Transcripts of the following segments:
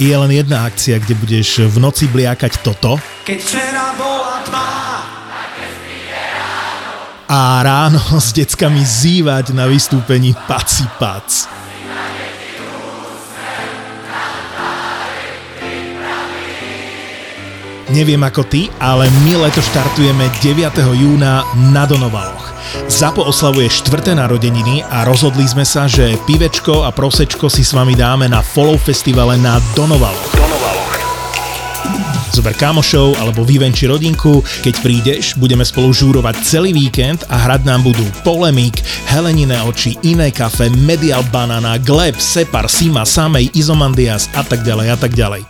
je len jedna akcia, kde budeš v noci bliakať toto. Keď včera bola tma. A ráno s deckami zývať na vystúpení Paci Pac. Neviem ako ty, ale my leto štartujeme 9. júna na Donovaloch. Zapo oslavuje štvrté narodeniny a rozhodli sme sa, že pivečko a prosečko si s vami dáme na Follow Festivale na Donovaloch. Donovaloch. Zober kamošov alebo vyvenči rodinku, keď prídeš, budeme spolu žúrovať celý víkend a hrať nám budú Polemik, Heleniné oči, Iné kafe, Medial Banana, Gleb, Separ, Sima, Samej, Izomandias a tak ďalej a tak ďalej.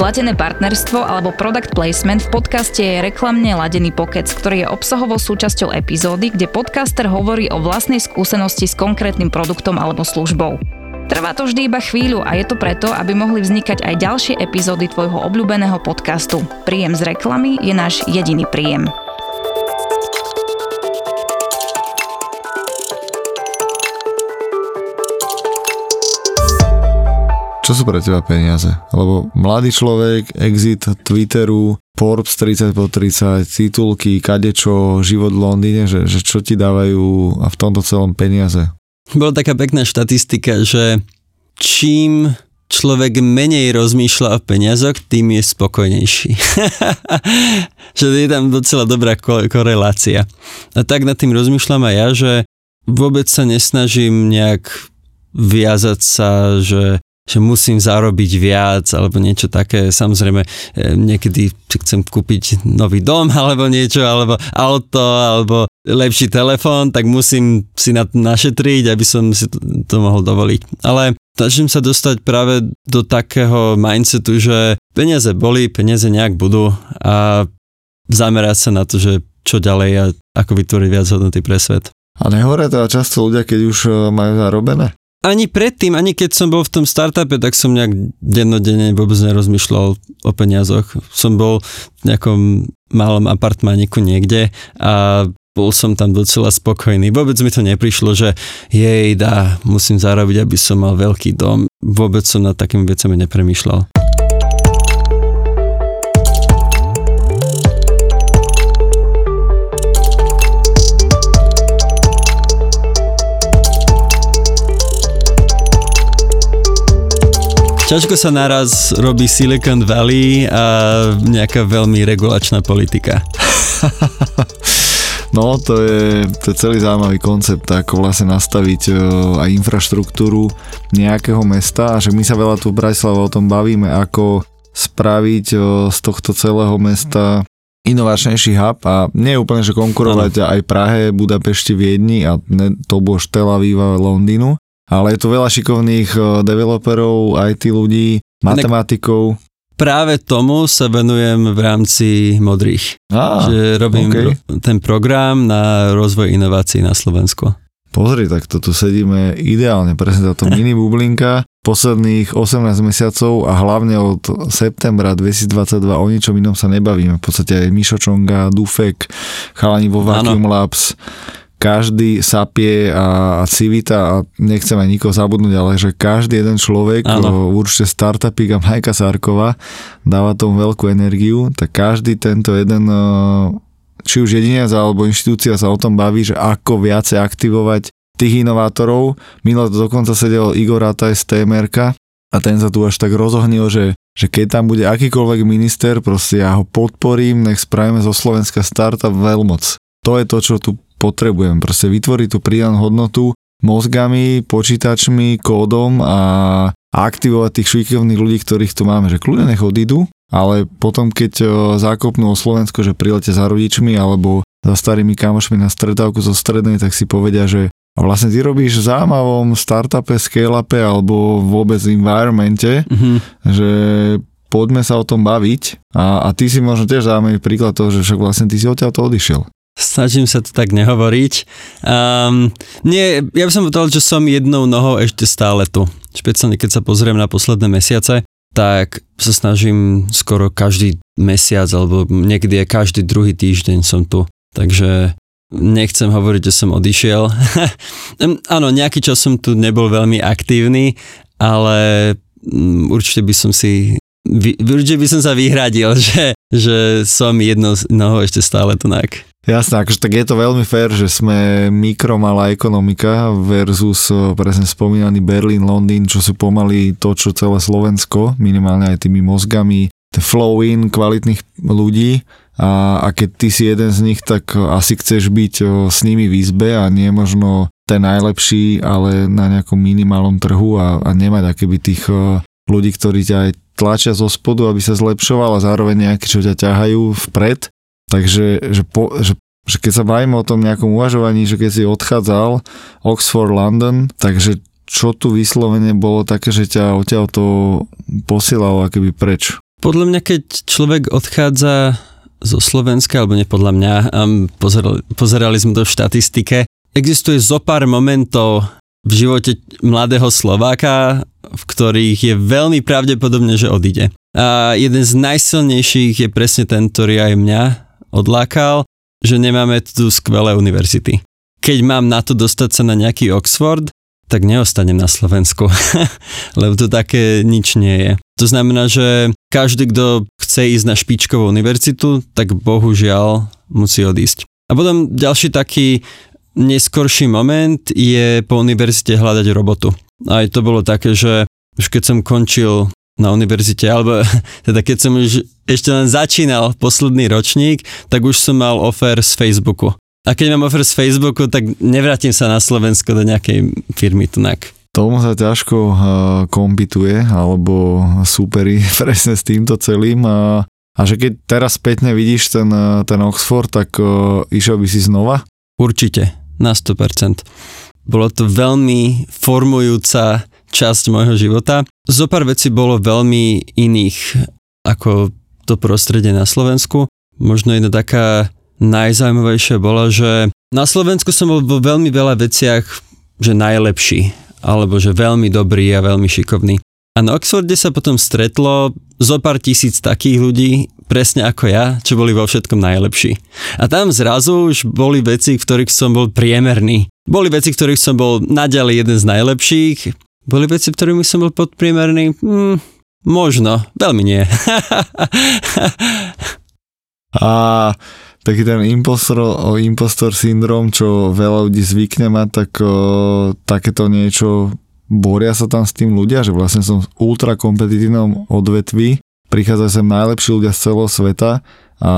Platené partnerstvo alebo product placement v podcaste je reklamne ladený pokec, ktorý je obsahovou súčasťou epizódy, kde podcaster hovorí o vlastnej skúsenosti s konkrétnym produktom alebo službou. Trvá to vždy iba chvíľu a je to preto, aby mohli vznikať aj ďalšie epizódy tvojho obľúbeného podcastu. Príjem z reklamy je náš jediný príjem. Čo sú pre teba peniaze? Lebo mladý človek, exit Twitteru, Forbes 30 po 30, titulky, kadečo, život v Londýne, že, že čo ti dávajú a v tomto celom peniaze? Bola taká pekná štatistika, že čím človek menej rozmýšľa o peniazoch, tým je spokojnejší. že je tam docela dobrá ko- korelácia. A tak nad tým rozmýšľam aj ja, že vôbec sa nesnažím nejak viazať sa, že že musím zarobiť viac alebo niečo také. Samozrejme, e, niekedy chcem kúpiť nový dom alebo niečo, alebo auto, alebo lepší telefón, tak musím si na to našetriť, aby som si to, to mohol dovoliť. Ale snažím sa dostať práve do takého mindsetu, že peniaze boli, peniaze nejak budú a zamerať sa na to, že čo ďalej a ako vytvoriť viac hodnoty pre svet. A nehovoria teda často ľudia, keď už e, majú zarobené? Ani predtým, ani keď som bol v tom startupe, tak som nejak dennodenne vôbec nerozmýšľal o peniazoch. Som bol v nejakom malom apartmániku niekde a bol som tam docela spokojný. Vôbec mi to neprišlo, že jej, dá, musím zarobiť, aby som mal veľký dom. Vôbec som nad takými vecami nepremýšľal. Ťažko sa naraz robí Silicon Valley a nejaká veľmi regulačná politika. No, to je, to je celý zaujímavý koncept, ako vlastne nastaviť e, aj infraštruktúru nejakého mesta a že my sa veľa tu v Bratislave o tom bavíme, ako spraviť e, z tohto celého mesta inovačnejší hub a nie je úplne, že konkurovať ano. aj Prahe, Budapešti, Viedni a ne, to bolo Tel Aviv Londýnu, ale je tu veľa šikovných eh, developerov, IT ľudí, matematikov. Práve tomu sa venujem v rámci modrých. Á, že robím okay. ten program na rozvoj inovácií na Slovensku. Pozri, tak to tu sedíme ideálne, presne táto mini bublinka. Posledných 18 mesiacov a hlavne od septembra 2022 o ničom inom sa nebavíme. V podstate aj Mišo Čonga, Dufek, chalani vo Vacuum Labs, každý sapie a, civita a nechcem aj nikoho zabudnúť, ale že každý jeden človek, ano. určite startupík a Majka Sárková dáva tomu veľkú energiu, tak každý tento jeden či už jedinec alebo inštitúcia sa o tom baví, že ako viacej aktivovať tých inovátorov. Minulé to dokonca sedel Igor Ataj z TMRK a ten sa tu až tak rozohnil, že, že keď tam bude akýkoľvek minister, proste ja ho podporím, nech spravíme zo Slovenska startup veľmoc. To je to, čo tu potrebujem. Proste vytvoriť tú pridanú hodnotu mozgami, počítačmi, kódom a aktivovať tých šikovných ľudí, ktorých tu máme, že kľudne nech odídu, ale potom keď zákopnú o Slovensko, že prilete za rodičmi alebo za starými kamošmi na stredávku zo strednej, tak si povedia, že a vlastne ty robíš v zaujímavom startupe, scale-upe alebo vôbec environmente, mm-hmm. že poďme sa o tom baviť a, a ty si možno tiež zaujímavý príklad toho, že však vlastne ty si odtiaľ to odišiel. Snažím sa to tak nehovoriť. Um, nie, ja by som povedal, že som jednou nohou ešte stále tu. Špeciálne keď sa pozriem na posledné mesiace, tak sa snažím skoro každý mesiac alebo niekedy aj každý druhý týždeň som tu. Takže nechcem hovoriť, že som odišiel. Áno, nejaký čas som tu nebol veľmi aktívny, ale mm, určite by som si určite by som sa vyhradil, že, že som jednou nohou ešte stále tunak. Jasné, akože tak je to veľmi fér, že sme mikromalá ekonomika versus eh, presne spomínaný Berlín, Londýn, čo sú pomaly to, čo celé Slovensko, minimálne aj tými mozgami, flow in kvalitných ľudí. A, a keď ty si jeden z nich, tak asi chceš byť eh, s nimi v izbe a nie možno ten najlepší, ale na nejakom minimálnom trhu a, a nemať akéby tých eh, ľudí, ktorí ťa aj tlačia zo spodu, aby sa zlepšoval a zároveň nejakí, čo ťa ťahajú vpred Takže že, po, že, že keď sa bavíme o tom nejakom uvažovaní, že keď si odchádzal Oxford, London, takže čo tu vyslovene bolo také, že ťa odtiaľ to posielalo akoby preč? Podľa mňa, keď človek odchádza zo Slovenska, alebo nie podľa mňa, um, pozerali, pozerali sme to v štatistike, existuje zo pár momentov v živote mladého Slováka, v ktorých je veľmi pravdepodobné, že odíde. A jeden z najsilnejších je presne ten, ktorý aj mňa odlákal, že nemáme tu skvelé univerzity. Keď mám na to dostať sa na nejaký Oxford, tak neostanem na Slovensku, lebo to také nič nie je. To znamená, že každý, kto chce ísť na špičkovú univerzitu, tak bohužiaľ musí odísť. A potom ďalší taký neskorší moment je po univerzite hľadať robotu. Aj to bolo také, že už keď som končil na univerzite, alebo teda keď som už ešte len začínal posledný ročník, tak už som mal offer z Facebooku. A keď mám offer z Facebooku, tak nevrátim sa na Slovensko do nejakej firmy tunak. Tomu sa ťažko uh, kompituje, alebo superi presne s týmto celým. A, a že keď teraz spätne vidíš ten, ten Oxford, tak uh, išiel by si znova? Určite, na 100%. Bolo to veľmi formujúca časť môjho života. Zopár veci bolo veľmi iných ako to prostredie na Slovensku. Možno jedna taká najzaujímavejšia bola, že na Slovensku som bol vo veľmi veľa veciach, že najlepší, alebo že veľmi dobrý a veľmi šikovný. A na Oxforde sa potom stretlo zo pár tisíc takých ľudí, presne ako ja, čo boli vo všetkom najlepší. A tam zrazu už boli veci, v ktorých som bol priemerný. Boli veci, v ktorých som bol naďalej jeden z najlepších, boli veci, ktorými som bol podpriemerný? Hmm, možno, veľmi nie. A taký ten impostor, impostor syndrom, čo veľa ľudí zvykne mať, tak o, takéto niečo, boria sa tam s tým ľudia, že vlastne som v ultra kompetitívnom odvetví, prichádzajú sem najlepší ľudia z celého sveta a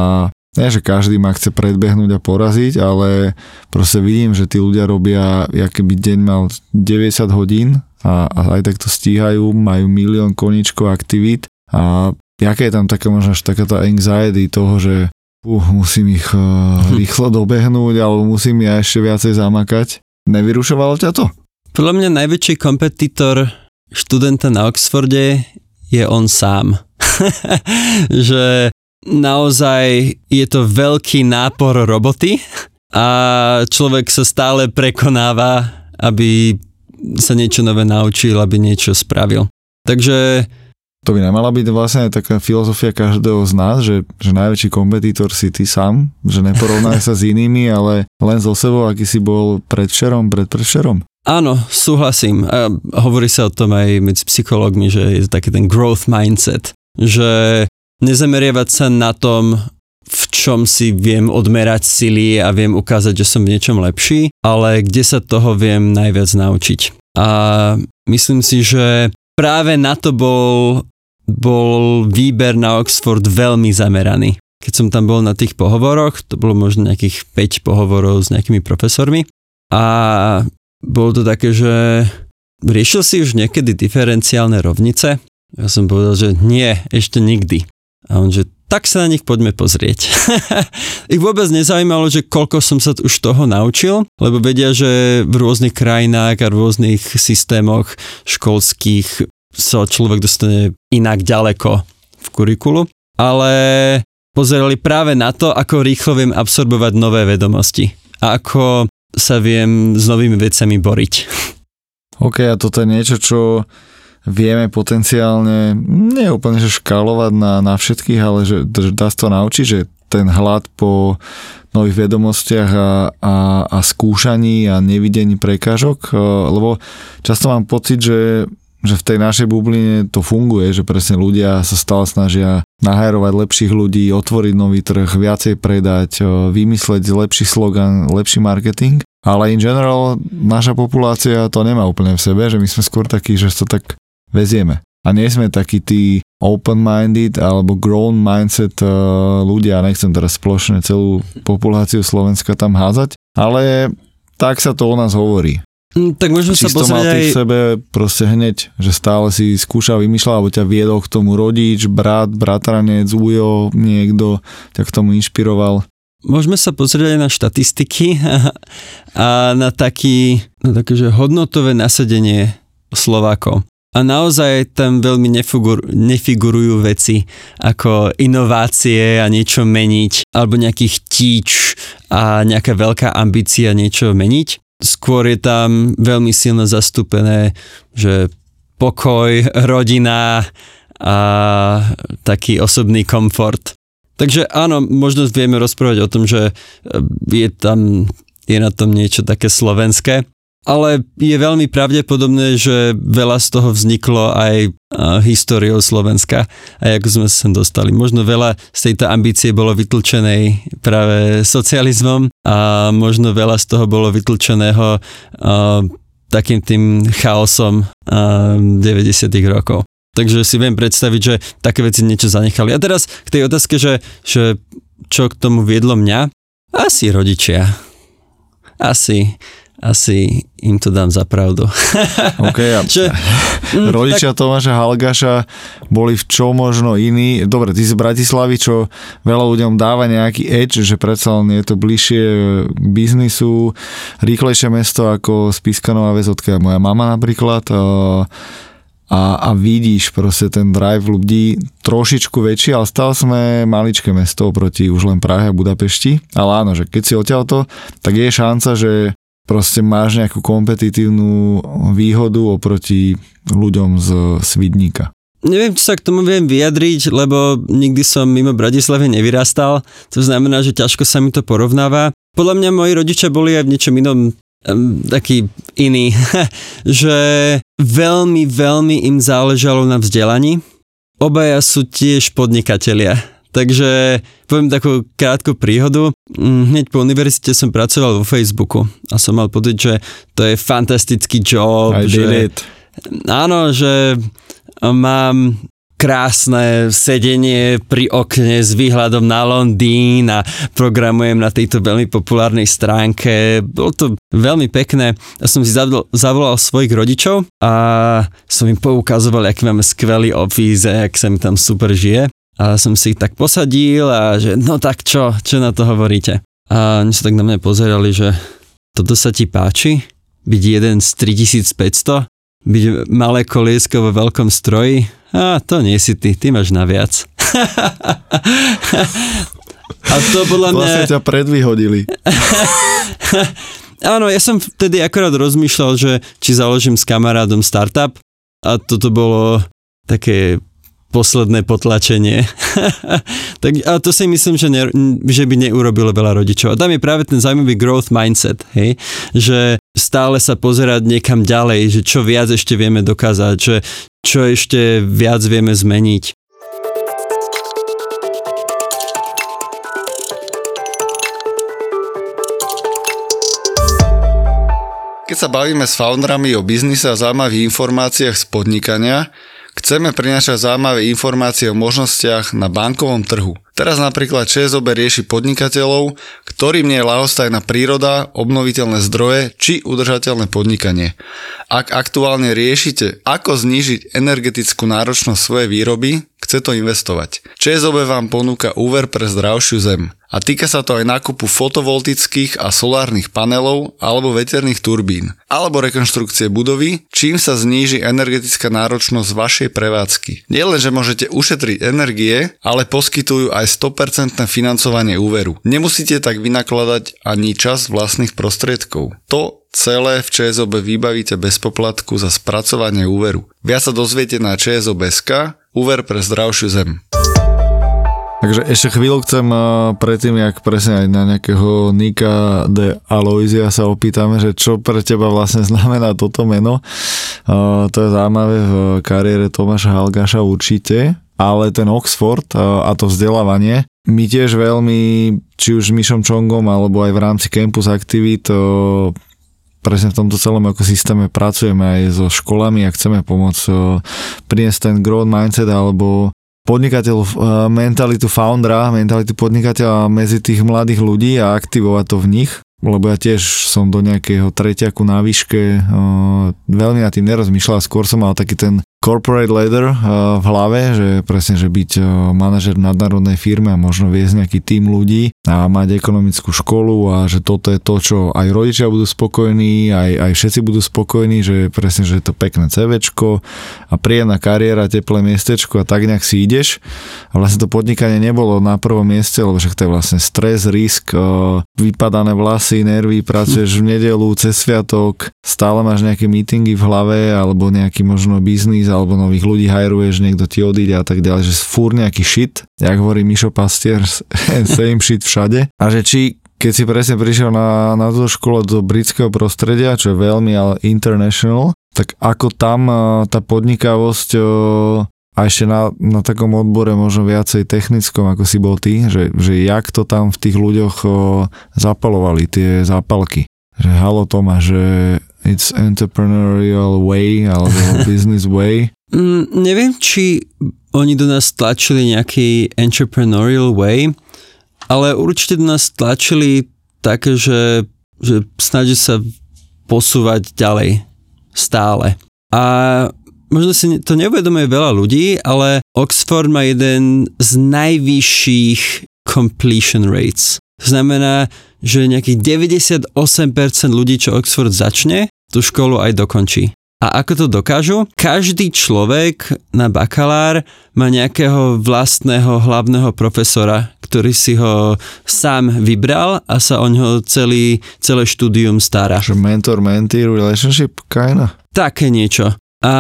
nie, že každý ma chce predbehnúť a poraziť, ale proste vidím, že tí ľudia robia, keby deň mal 90 hodín a, a aj takto stíhajú, majú milión koničkov aktivít a jaké je tam taká možno taká tá anxiety toho, že uh, musím ich uh, rýchlo dobehnúť alebo musím ja ešte viacej zamakať. Nevyrušovalo ťa to? Podľa mňa najväčší kompetitor študenta na Oxforde je on sám. že naozaj je to veľký nápor roboty a človek sa stále prekonáva, aby sa niečo nové naučil, aby niečo spravil. Takže to by nemala byť vlastne taká filozofia každého z nás, že, že najväčší kompetitor si ty sám, že neporovnaj sa s inými, ale len so sebou, aký si bol predvčerom, predprvčerom. Áno, súhlasím. A hovorí sa o tom aj medzi psychológmi, že je to taký ten growth mindset, že nezameriavať sa na tom, v čom si viem odmerať sily a viem ukázať, že som v niečom lepší, ale kde sa toho viem najviac naučiť. A myslím si, že práve na to bol, bol výber na Oxford veľmi zameraný. Keď som tam bol na tých pohovoroch, to bolo možno nejakých 5 pohovorov s nejakými profesormi a bolo to také, že riešil si už niekedy diferenciálne rovnice? Ja som povedal, že nie, ešte nikdy. A on, že tak sa na nich poďme pozrieť. ich vôbec nezaujímalo, že koľko som sa už toho naučil, lebo vedia, že v rôznych krajinách a rôznych systémoch školských sa človek dostane inak ďaleko v kurikulu. Ale pozerali práve na to, ako rýchlo viem absorbovať nové vedomosti a ako sa viem s novými vecami boriť. OK, a toto je niečo, čo vieme potenciálne, nie úplne, že škálovať na, na všetkých, ale že, že dá sa to naučiť, že ten hlad po nových vedomostiach a, a, a skúšaní a nevidení prekážok, lebo často mám pocit, že že v tej našej bubline to funguje, že presne ľudia sa stále snažia nahajrovať lepších ľudí, otvoriť nový trh, viacej predať, vymysleť lepší slogan, lepší marketing. Ale in general naša populácia to nemá úplne v sebe, že my sme skôr takí, že to tak vezieme. A nie sme takí tí open-minded alebo grown mindset ľudia, nechcem teraz spoločne celú populáciu Slovenska tam házať, ale tak sa to o nás hovorí. Mm, tak možno sa pozrieť aj... v sebe proste hneď, že stále si skúšal, vymýšľal, alebo ťa viedol k tomu rodič, brat, bratranec, ujo, niekto ťa k tomu inšpiroval. Môžeme sa pozrieť aj na štatistiky a na taký, na také, že hodnotové nasadenie Slovákov. A naozaj tam veľmi nefigur, nefigurujú veci ako inovácie a niečo meniť, alebo nejakých tíč a nejaká veľká ambícia niečo meniť skôr je tam veľmi silno zastúpené, že pokoj, rodina a taký osobný komfort. Takže áno, možno vieme rozprávať o tom, že je tam je na tom niečo také slovenské, ale je veľmi pravdepodobné, že veľa z toho vzniklo aj históriou Slovenska a ako sme sa sem dostali. Možno veľa z tejto ambície bolo vytlčenej práve socializmom a možno veľa z toho bolo vytlčeného takým tým chaosom 90. rokov. Takže si viem predstaviť, že také veci niečo zanechali. A teraz k tej otázke, že, že čo k tomu viedlo mňa? Asi rodičia. Asi asi im to dám za pravdu. Okay, a že, mm, rodičia tak... Tomáša Halgaša boli v čo možno iní. Dobre, ty z Bratislavy, čo veľa ľuďom dáva nejaký edge, že predsa len je to bližšie k biznisu, rýchlejšie mesto ako Spiskanová väz, odkiaľ moja mama napríklad. A, a vidíš proste ten drive ľudí trošičku väčší, ale stále sme maličké mesto oproti už len Prahe a Budapešti. Ale áno, že keď si odtiaľto, tak je šanca, že proste máš nejakú kompetitívnu výhodu oproti ľuďom z Svidníka. Neviem, či sa k tomu viem vyjadriť, lebo nikdy som mimo Bratislavy nevyrastal, to znamená, že ťažko sa mi to porovnáva. Podľa mňa moji rodičia boli aj v niečom inom taký iný, že veľmi, veľmi im záležalo na vzdelaní. Obaja sú tiež podnikatelia Takže poviem takú krátku príhodu. Mm, hneď po univerzite som pracoval vo Facebooku a som mal pocit, že to je fantastický job. I že, it. Áno, že mám krásne sedenie pri okne s výhľadom na Londýn a programujem na tejto veľmi populárnej stránke. Bolo to veľmi pekné. Ja som si zavolal svojich rodičov a som im poukazoval, aký máme skvelý office, ak sa mi tam super žije. A som si ich tak posadil a že no tak čo, čo na to hovoríte? A oni sa tak na mňa pozerali, že toto sa ti páči? Byť jeden z 3500? Byť malé koliesko vo veľkom stroji? A to nie si ty, ty máš naviac. a to podľa mňa... Vlastne ťa predvyhodili. Áno, ja som vtedy akorát rozmýšľal, že či založím s kamarádom startup a toto bolo také posledné potlačenie. tak, a to si myslím, že, ne, že by neurobilo veľa rodičov. A tam je práve ten zaujímavý growth mindset, hej? že stále sa pozerať niekam ďalej, že čo viac ešte vieme dokázať, že čo ešte viac vieme zmeniť. Keď sa bavíme s founderami o biznise a zaujímavých informáciách z podnikania, Chceme prinášať zaujímavé informácie o možnostiach na bankovom trhu. Teraz napríklad ČSOB rieši podnikateľov, ktorým nie je lahostajná príroda, obnoviteľné zdroje či udržateľné podnikanie. Ak aktuálne riešite, ako znížiť energetickú náročnosť svojej výroby, chce to investovať. ČSOB vám ponúka úver pre zdravšiu zem. A týka sa to aj nákupu fotovoltických a solárnych panelov alebo veterných turbín, alebo rekonštrukcie budovy, čím sa zníži energetická náročnosť vašej prevádzky. Nie len, že môžete ušetriť energie, ale poskytujú aj 100% financovanie úveru. Nemusíte tak vynakladať ani čas vlastných prostriedkov. To celé v ČSOB vybavíte bez poplatku za spracovanie úveru. Viac sa dozviete na ČSOB.sk, úver pre zdravšiu zem. Takže ešte chvíľu chcem eh, predtým, jak presne aj na nejakého Nika de Aloizia sa opýtame, že čo pre teba vlastne znamená toto meno. Eh, to je zaujímavé v kariére Tomáša Halgaša určite, ale ten Oxford eh, a to vzdelávanie, my tiež veľmi, či už s Mišom Čongom alebo aj v rámci campus aktivít presne v tomto celom ekosystéme pracujeme aj so školami a chceme pomôcť priniesť ten growth mindset alebo podnikateľ, eh, mentalitu foundera, mentalitu podnikateľa medzi tých mladých ľudí a aktivovať to v nich. Lebo ja tiež som do nejakého treťaku na výške uh, veľmi nad tým nerozmýšľal, skôr som mal taký ten corporate leader uh, v hlave, že presne, že byť uh, manažer nadnárodnej firme a možno viesť nejaký tým ľudí a mať ekonomickú školu a že toto je to, čo aj rodičia budú spokojní, aj, aj všetci budú spokojní, že presne, že je to pekné CVčko a príjemná kariéra, teplé miestečko a tak nejak si ideš. A vlastne to podnikanie nebolo na prvom mieste, lebo však to je vlastne stres, risk, uh, vypadané vlasy, nervy, pracuješ v nedelu, cez sviatok, stále máš nejaké meetingy v hlave alebo nejaký možno biznis alebo nových ľudí hajruješ, niekto ti odíde a tak ďalej, že fúr nejaký shit, jak hovorí Mišo Pastier, same shit všade. A že či keď si presne prišiel na, na túto školu do britského prostredia, čo je veľmi ale international, tak ako tam tá podnikavosť a ešte na, na takom odbore možno viacej technickom, ako si bol ty, že, že jak to tam v tých ľuďoch zapalovali, tie zápalky. Že halo Toma, že it's entrepreneurial way alebo business way? Mm, neviem, či oni do nás tlačili nejaký entrepreneurial way, ale určite do nás tlačili také, že, že snaží sa posúvať ďalej stále. A možno si to neuvedomuje veľa ľudí, ale Oxford má jeden z najvyšších completion rates. Znamená, že nejakých 98% ľudí, čo Oxford začne, tú školu aj dokončí. A ako to dokážu? Každý človek na bakalár má nejakého vlastného hlavného profesora, ktorý si ho sám vybral a sa o ňo celý, celé štúdium stará. Že mentor-mentee relationship, kinda? Také niečo. A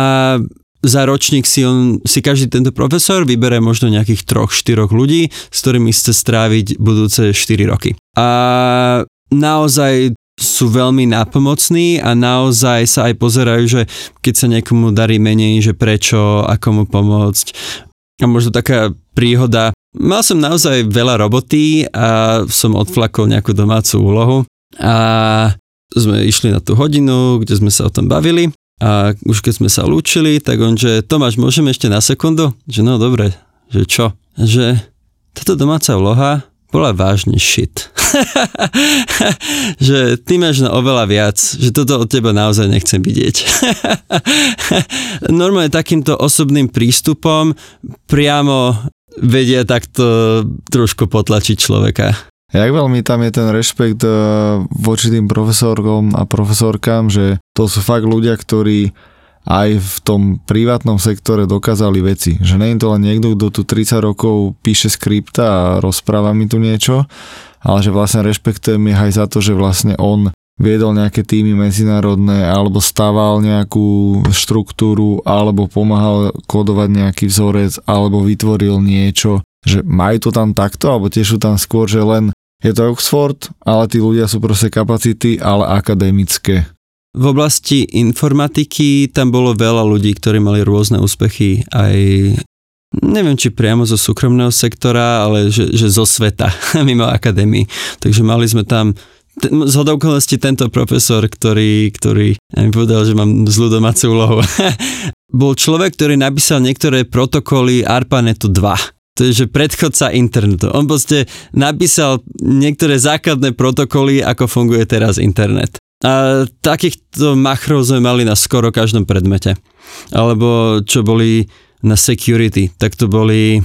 za ročník si, on, si každý tento profesor vybere možno nejakých troch, štyroch ľudí, s ktorými chce stráviť budúce 4 roky. A naozaj sú veľmi nápomocní a naozaj sa aj pozerajú, že keď sa niekomu darí menej, že prečo, ako mu pomôcť. A možno taká príhoda, mal som naozaj veľa roboty a som odflakol nejakú domácu úlohu a sme išli na tú hodinu, kde sme sa o tom bavili a už keď sme sa lúčili, tak on, že Tomáš, môžeme ešte na sekundu? Že no dobre, že čo? Že táto domáca úloha bola vážne shit. že ty máš na oveľa viac, že toto od teba naozaj nechcem vidieť. Normálne takýmto osobným prístupom priamo vedia takto trošku potlačiť človeka. Jak veľmi tam je ten rešpekt eh, voči tým profesorkom a profesorkám, že to sú fakt ľudia, ktorí aj v tom privátnom sektore dokázali veci. Že nie je to len niekto, kto tu 30 rokov píše skripta a rozpráva mi tu niečo, ale že vlastne rešpektujem ich aj za to, že vlastne on viedol nejaké týmy medzinárodné alebo stával nejakú štruktúru alebo pomáhal kodovať nejaký vzorec alebo vytvoril niečo, že majú to tam takto alebo tiež sú tam skôr, že len je to Oxford, ale tí ľudia sú proste kapacity, ale akademické. V oblasti informatiky tam bolo veľa ľudí, ktorí mali rôzne úspechy aj neviem, či priamo zo súkromného sektora, ale že, že zo sveta, mimo akadémii. Takže mali sme tam z okolností tento profesor, ktorý, ktorý ja mi povedal, že mám zlú domácu úlohu. Bol človek, ktorý napísal niektoré protokoly ARPANETu 2. To je, že predchodca internetu. On proste napísal niektoré základné protokoly, ako funguje teraz internet. A takýchto machrov sme mali na skoro každom predmete. Alebo čo boli na security, tak to boli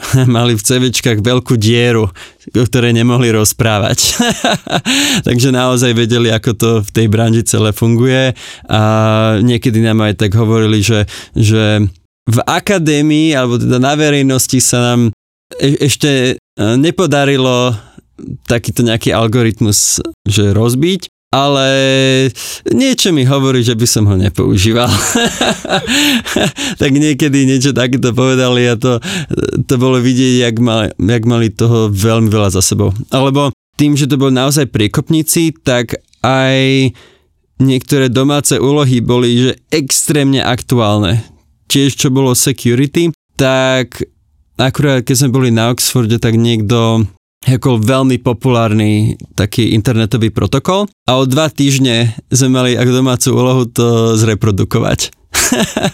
mali v CVčkách veľkú dieru, o ktorej nemohli rozprávať. Takže naozaj vedeli, ako to v tej branži celé funguje a niekedy nám aj tak hovorili, že, že v akadémii alebo teda na verejnosti sa nám e- ešte e, nepodarilo takýto nejaký algoritmus že rozbiť, ale niečo mi hovorí, že by som ho nepoužíval. tak niekedy niečo takéto povedali a to, to bolo vidieť, jak, mal, jak mali toho veľmi veľa za sebou. Alebo tým, že to boli naozaj priekopníci, tak aj niektoré domáce úlohy boli že extrémne aktuálne. Tiež čo bolo security, tak akurát keď sme boli na Oxforde, tak niekto ako veľmi populárny taký internetový protokol a o dva týždne sme mali ako domácu úlohu to zreprodukovať.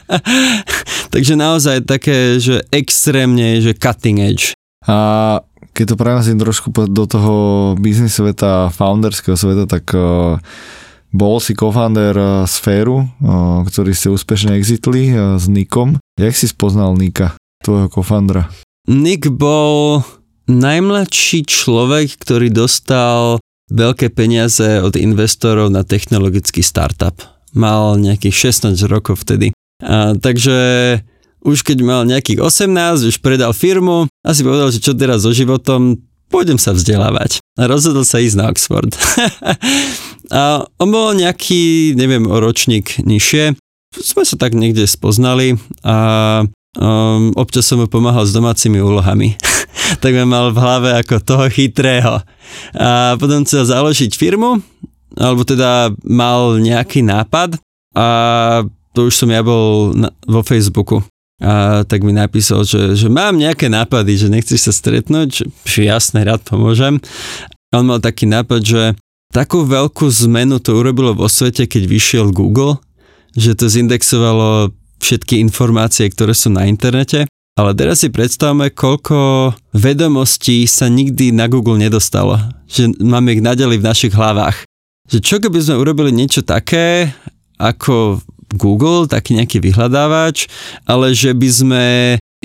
Takže naozaj také, že extrémne, že cutting edge. A keď to prenosím trošku do toho biznis sveta, founderského sveta, tak uh, bol si co-founder uh, Sféru, uh, ktorý ste úspešne exitli s Nikom. Jak si spoznal Nika, tvojho co-foundera? Nick bol najmladší človek, ktorý dostal veľké peniaze od investorov na technologický startup. Mal nejakých 16 rokov vtedy. A, takže už keď mal nejakých 18, už predal firmu a si povedal, že čo teraz so životom, pôjdem sa vzdelávať. A rozhodol sa ísť na Oxford. a on bol nejaký, neviem, ročník nižšie. Sme sa tak niekde spoznali a um, občas som mu pomáhal s domácimi úlohami. tak ma mal v hlave ako toho chytrého. A potom chcel založiť firmu, alebo teda mal nejaký nápad a to už som ja bol na, vo Facebooku. A tak mi napísal, že, že mám nejaké nápady, že nechceš sa stretnúť, že jasne, rád pomôžem. On mal taký nápad, že takú veľkú zmenu to urobilo vo svete, keď vyšiel Google, že to zindexovalo všetky informácie, ktoré sú na internete ale teraz si predstavme, koľko vedomostí sa nikdy na Google nedostalo. Že máme ich nadali v našich hlavách. Že čo keby sme urobili niečo také, ako Google, taký nejaký vyhľadávač, ale že by sme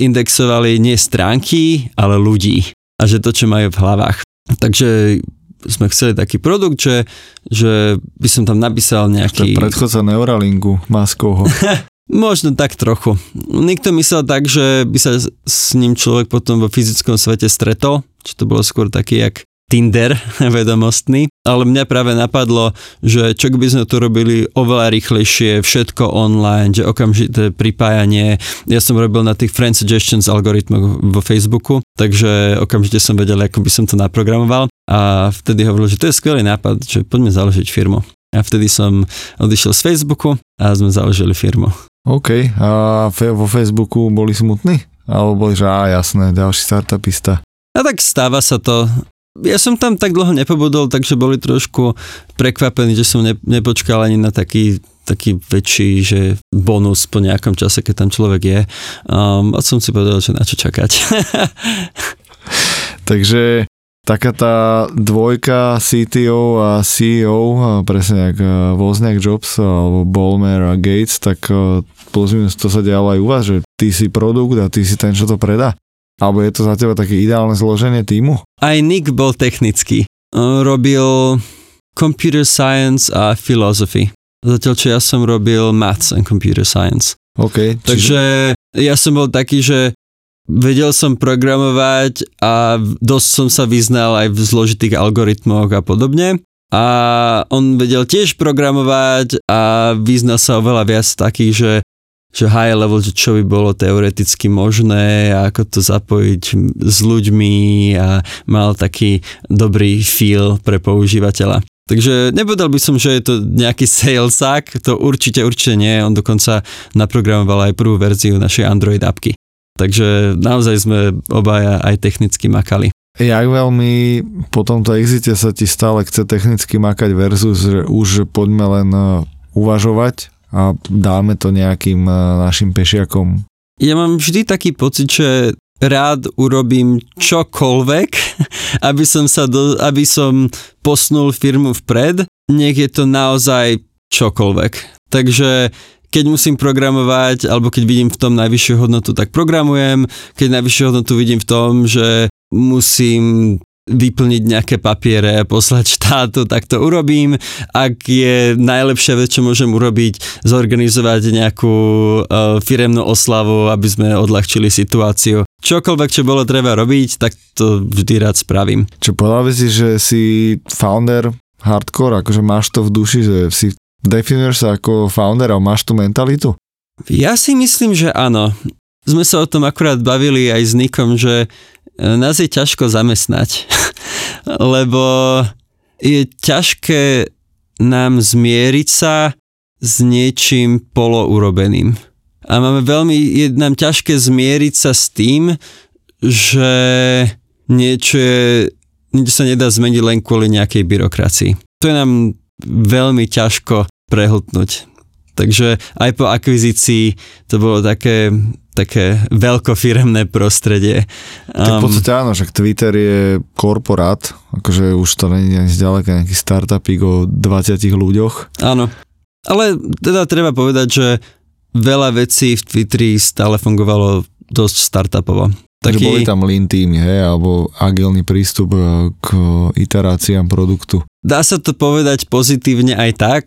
indexovali nie stránky, ale ľudí. A že to, čo majú v hlavách. Takže sme chceli taký produkt, že, že by som tam napísal nejaký... Predchodca Neuralinku, Maskovho. Možno tak trochu. Nikto myslel tak, že by sa s ním človek potom vo fyzickom svete stretol, čo to bolo skôr taký jak Tinder vedomostný, ale mňa práve napadlo, že čo by sme to robili oveľa rýchlejšie, všetko online, že okamžité pripájanie. Ja som robil na tých friend suggestions algoritmoch vo Facebooku, takže okamžite som vedel, ako by som to naprogramoval a vtedy hovoril, že to je skvelý nápad, že poďme založiť firmu. A vtedy som odišiel z Facebooku a sme založili firmu. OK, a vo Facebooku boli smutní? Alebo boli, že á, jasné, ďalší startupista. A tak stáva sa to. Ja som tam tak dlho nepobudol, takže boli trošku prekvapení, že som ne, nepočkal ani na taký taký väčší, že bonus po nejakom čase, keď tam človek je. Um, a som si povedal, že na čo čakať. Takže taká tá dvojka CTO a CEO, presne ako Wozniak Jobs alebo Ballmer a Gates, tak plus minus to sa dialo aj u vás, že ty si produkt a ty si ten, čo to predá? Alebo je to za teba také ideálne zloženie týmu? Aj Nick bol technický. Robil computer science a philosophy. Zatiaľ, čo ja som robil maths and computer science. OK. Čiže... Takže ja som bol taký, že vedel som programovať a dosť som sa vyznal aj v zložitých algoritmoch a podobne. A on vedel tiež programovať a vyznal sa oveľa viac takých, že, že high level, že čo by bolo teoreticky možné a ako to zapojiť s ľuďmi a mal taký dobrý feel pre používateľa. Takže nepovedal by som, že je to nejaký salesák, to určite, určite nie. On dokonca naprogramoval aj prvú verziu našej Android appky. Takže naozaj sme obaja aj technicky makali. Jak veľmi po tomto exite sa ti stále chce technicky makať versus, že už poďme len e, uvažovať a dáme to nejakým e, našim pešiakom? Ja mám vždy taký pocit, že rád urobím čokoľvek, aby som, sa do, aby som posnul firmu vpred, nech je to naozaj čokoľvek. Takže keď musím programovať, alebo keď vidím v tom najvyššiu hodnotu, tak programujem. Keď najvyššiu hodnotu vidím v tom, že musím vyplniť nejaké papiere, poslať štátu, tak to urobím. Ak je najlepšia vec, čo môžem urobiť, zorganizovať nejakú uh, firemnú oslavu, aby sme odľahčili situáciu. Čokoľvek, čo bolo treba robiť, tak to vždy rád spravím. Čo povedal si, že si founder hardcore, akože máš to v duši, že si definuješ sa ako founder a máš tú mentalitu? Ja si myslím, že áno. Sme sa o tom akurát bavili aj s Nikom, že nás je ťažko zamestnať, lebo je ťažké nám zmieriť sa s niečím polourobeným. A máme veľmi, je nám ťažké zmieriť sa s tým, že niečo, je, niečo sa nedá zmeniť len kvôli nejakej byrokracii. To je nám veľmi ťažko prehltnúť. Takže aj po akvizícii to bolo také také veľkofiremné prostredie. Tak v um, podstate áno, že Twitter je korporát, akože už to není ani zďaleka nejaký startupík o 20 ľuďoch. Áno, ale teda treba povedať, že veľa vecí v Twitteri stále fungovalo dosť startupovo. Taký... Že boli tam lean týmy, hej, alebo agilný prístup e, k iteráciám produktu. Dá sa to povedať pozitívne aj tak,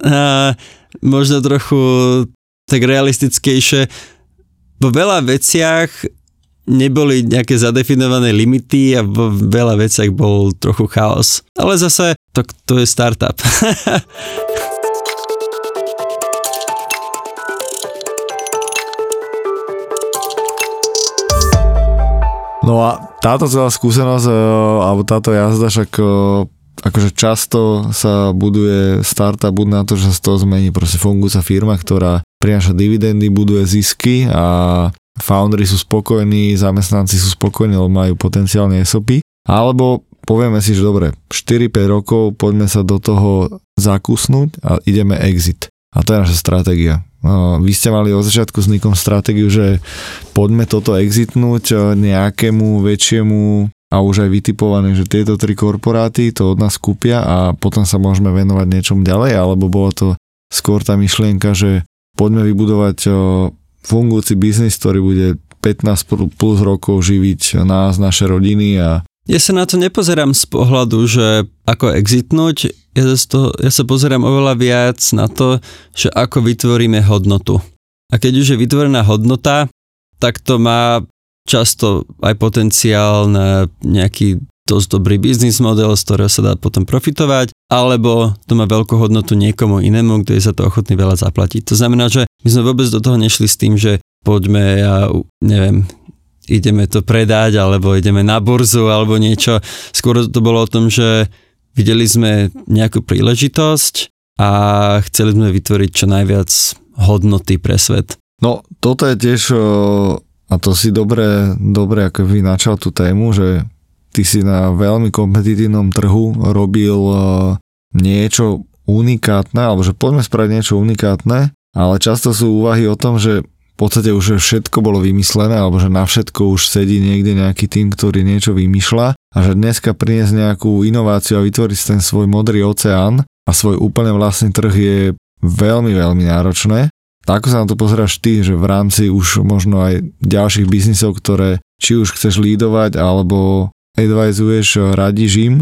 a možno trochu tak realistickejšie, vo veľa veciach neboli nejaké zadefinované limity a vo veľa veciach bol trochu chaos. Ale zase to, to je startup. No a táto celá skúsenosť, e, alebo táto jazda však e, akože často sa buduje startup buď na to, že sa toho zmení proste fungujúca firma, ktorá prináša dividendy, buduje zisky a foundry sú spokojní, zamestnanci sú spokojní, lebo majú potenciálne ESOPy. Alebo povieme si, že dobre, 4-5 rokov poďme sa do toho zakusnúť a ideme exit. A to je naša stratégia. Vy ste mali od začiatku s Nikom stratégiu, že poďme toto exitnúť nejakému väčšiemu a už aj vytipované, že tieto tri korporáty to od nás kúpia a potom sa môžeme venovať niečom ďalej, alebo bola to skôr tá myšlienka, že poďme vybudovať fungujúci biznis, ktorý bude 15 plus rokov živiť nás, naše rodiny a ja sa na to nepozerám z pohľadu, že ako exitnúť, ja, to, ja sa pozerám oveľa viac na to, že ako vytvoríme hodnotu. A keď už je vytvorená hodnota, tak to má často aj potenciál na nejaký dosť dobrý biznis model, z ktorého sa dá potom profitovať, alebo to má veľkú hodnotu niekomu inému, kto je za to ochotný veľa zaplatiť. To znamená, že my sme vôbec do toho nešli s tým, že poďme, ja neviem, ideme to predať, alebo ideme na burzu, alebo niečo. Skôr to bolo o tom, že videli sme nejakú príležitosť a chceli sme vytvoriť čo najviac hodnoty pre svet. No, toto je tiež, a to si dobre, dobre ako vy načal tú tému, že ty si na veľmi kompetitívnom trhu robil niečo unikátne, alebo že poďme spraviť niečo unikátne, ale často sú úvahy o tom, že v podstate už všetko bolo vymyslené, alebo že na všetko už sedí niekde nejaký tým, ktorý niečo vymýšľa a že dneska priniesť nejakú inováciu a vytvoriť ten svoj modrý oceán a svoj úplne vlastný trh je veľmi, veľmi náročné. Tak ako sa na to pozeráš ty, že v rámci už možno aj ďalších biznisov, ktoré či už chceš lídovať, alebo advisuješ, radíš im,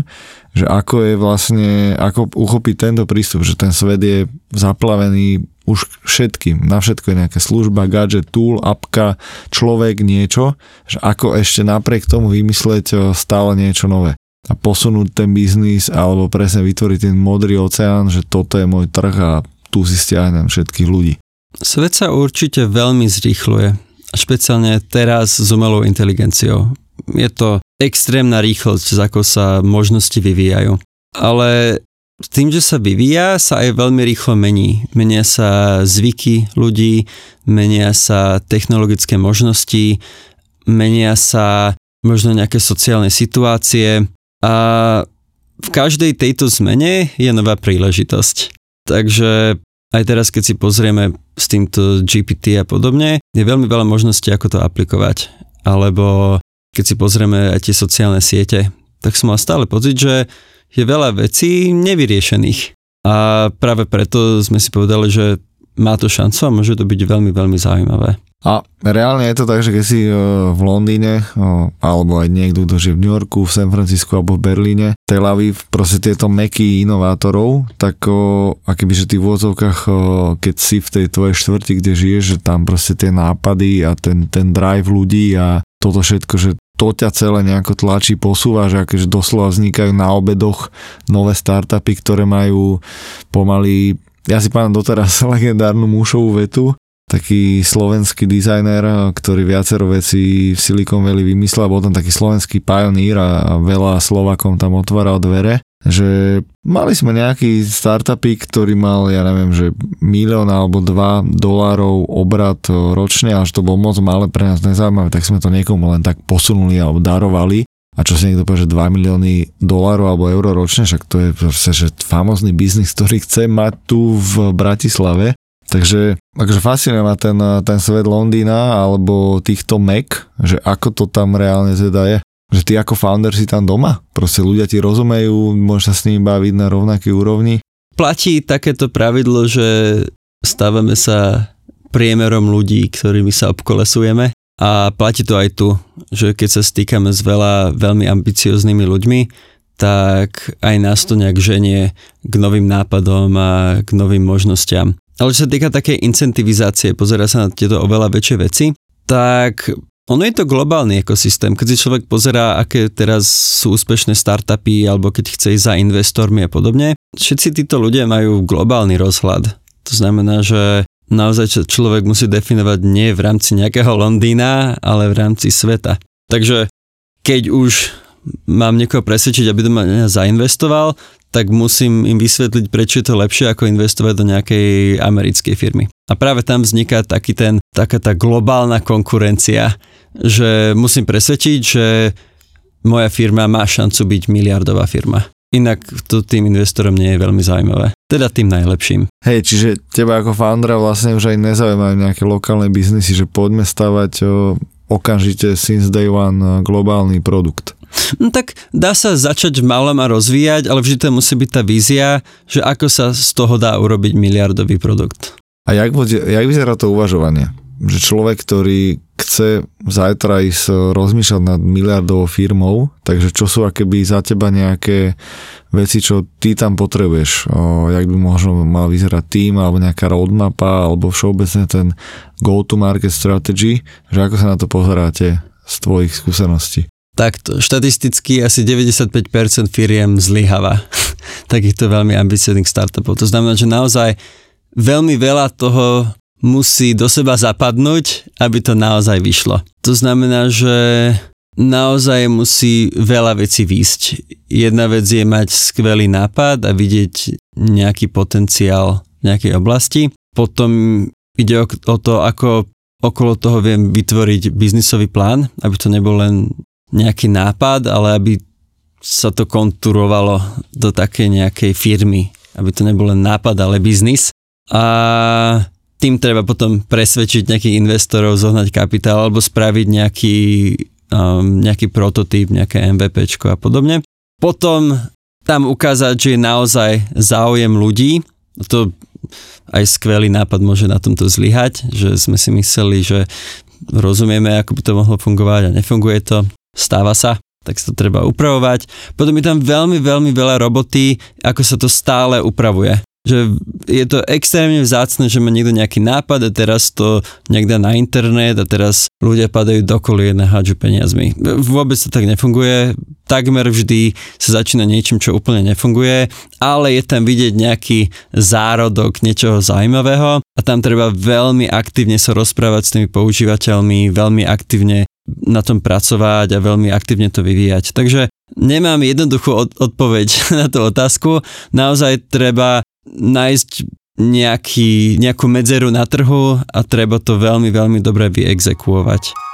že ako je vlastne, ako uchopiť tento prístup, že ten svet je zaplavený už všetkým, na všetko je nejaká služba, gadget, tool, apka, človek, niečo, že ako ešte napriek tomu vymysleť eh, stále niečo nové a posunúť ten biznis alebo presne vytvoriť ten modrý oceán, že toto je môj trh a tu si stiahnem všetkých ľudí. Svet sa určite veľmi zrýchluje, špeciálne teraz s umelou inteligenciou. Je to extrémna rýchlosť, ako sa možnosti vyvíjajú. Ale tým, že sa vyvíja, sa aj veľmi rýchlo mení. Menia sa zvyky ľudí, menia sa technologické možnosti, menia sa možno nejaké sociálne situácie a v každej tejto zmene je nová príležitosť. Takže aj teraz, keď si pozrieme s týmto GPT a podobne, je veľmi veľa možností, ako to aplikovať. Alebo keď si pozrieme aj tie sociálne siete, tak som mal stále pocit, že je veľa vecí nevyriešených. A práve preto sme si povedali, že má to šancu a môže to byť veľmi, veľmi zaujímavé. A reálne je to tak, že keď si e, v Londýne, alebo aj niekto, kto žije v New Yorku, v San Francisco alebo v Berlíne, Tel Aviv, proste tieto meky inovátorov, tak a kebyže ty v úvodzovkách, keď si v tej tvojej štvrti, kde žiješ, že tam proste tie nápady a ten, ten drive ľudí a toto všetko, že to ťa celé nejako tlačí, posúva, že akéže doslova vznikajú na obedoch nové startupy, ktoré majú pomaly ja si pamätám doteraz legendárnu mušovú vetu, taký slovenský dizajner, ktorý viacero vecí v Silicon Valley vymyslel, bol tam taký slovenský pionír a veľa Slovakom tam otváral dvere, že mali sme nejaký startupy, ktorý mal, ja neviem, že milión alebo dva dolárov obrad ročne, až to bol moc malé pre nás nezaujímavé, tak sme to niekomu len tak posunuli alebo darovali a čo si niekto povie, že 2 milióny dolárov alebo eur ročne, však to je proste, že famozný biznis, ktorý chce mať tu v Bratislave. Takže akože fascinuje ma ten, ten svet Londýna alebo týchto Mac, že ako to tam reálne teda je. Že ty ako founder si tam doma, proste ľudia ti rozumejú, môžeš sa s nimi baviť na rovnakej úrovni. Platí takéto pravidlo, že stávame sa priemerom ľudí, ktorými sa obkolesujeme a platí to aj tu, že keď sa stýkame s veľa veľmi ambicioznými ľuďmi, tak aj nás to nejak ženie k novým nápadom a k novým možnostiam. Ale čo sa týka takej incentivizácie, pozera sa na tieto oveľa väčšie veci, tak ono je to globálny ekosystém. Keď si človek pozerá, aké teraz sú úspešné startupy, alebo keď chce ísť za investormi a podobne, všetci títo ľudia majú globálny rozhľad. To znamená, že naozaj človek musí definovať nie v rámci nejakého Londýna, ale v rámci sveta. Takže keď už mám niekoho presvedčiť, aby do mňa zainvestoval, tak musím im vysvetliť, prečo je to lepšie ako investovať do nejakej americkej firmy. A práve tam vzniká taký ten, taká tá globálna konkurencia, že musím presvedčiť, že moja firma má šancu byť miliardová firma. Inak to tým investorom nie je veľmi zaujímavé. Teda tým najlepším. Hej, čiže teba ako foundera vlastne už aj nezaujímajú nejaké lokálne biznisy, že poďme stavať o, okamžite since day one globálny produkt. No tak dá sa začať v malom a rozvíjať, ale vždy to musí byť tá vízia, že ako sa z toho dá urobiť miliardový produkt. A jak, jak vyzerá to uvažovanie? že človek, ktorý chce zajtra ísť rozmýšľať nad miliardovou firmou, takže čo sú akéby za teba nejaké veci, čo ty tam potrebuješ, o, jak by možno mal vyzerať tým, alebo nejaká roadmapa, alebo všeobecne ten go-to-market strategy, že ako sa na to pozeráte z tvojich skúseností? Takto, štatisticky asi 95% firiem zlyháva takýchto veľmi ambicioznych startupov. To znamená, že naozaj veľmi veľa toho musí do seba zapadnúť, aby to naozaj vyšlo. To znamená, že naozaj musí veľa vecí výsť. Jedna vec je mať skvelý nápad a vidieť nejaký potenciál nejakej oblasti. Potom ide o to, ako okolo toho viem vytvoriť biznisový plán, aby to nebol len nejaký nápad, ale aby sa to konturovalo do takej nejakej firmy, aby to nebol len nápad, ale biznis. A tým treba potom presvedčiť nejakých investorov, zohnať kapitál alebo spraviť nejaký, um, nejaký prototyp, nejaké MVP a podobne. Potom tam ukázať, že je naozaj záujem ľudí. To aj skvelý nápad môže na tomto zlyhať, že sme si mysleli, že rozumieme, ako by to mohlo fungovať a nefunguje to. Stáva sa tak sa to treba upravovať. Potom je tam veľmi, veľmi veľa roboty, ako sa to stále upravuje že je to extrémne vzácne, že má niekto nejaký nápad a teraz to niekde na internet a teraz ľudia padajú do kolien a hádžu peniazmi. Vôbec to tak nefunguje. Takmer vždy sa začína niečím, čo úplne nefunguje, ale je tam vidieť nejaký zárodok niečoho zaujímavého a tam treba veľmi aktívne sa rozprávať s tými používateľmi, veľmi aktívne na tom pracovať a veľmi aktívne to vyvíjať. Takže nemám jednoduchú odpoveď na tú otázku. Naozaj treba nájsť nejaký, nejakú medzeru na trhu a treba to veľmi, veľmi dobre vyexekuovať.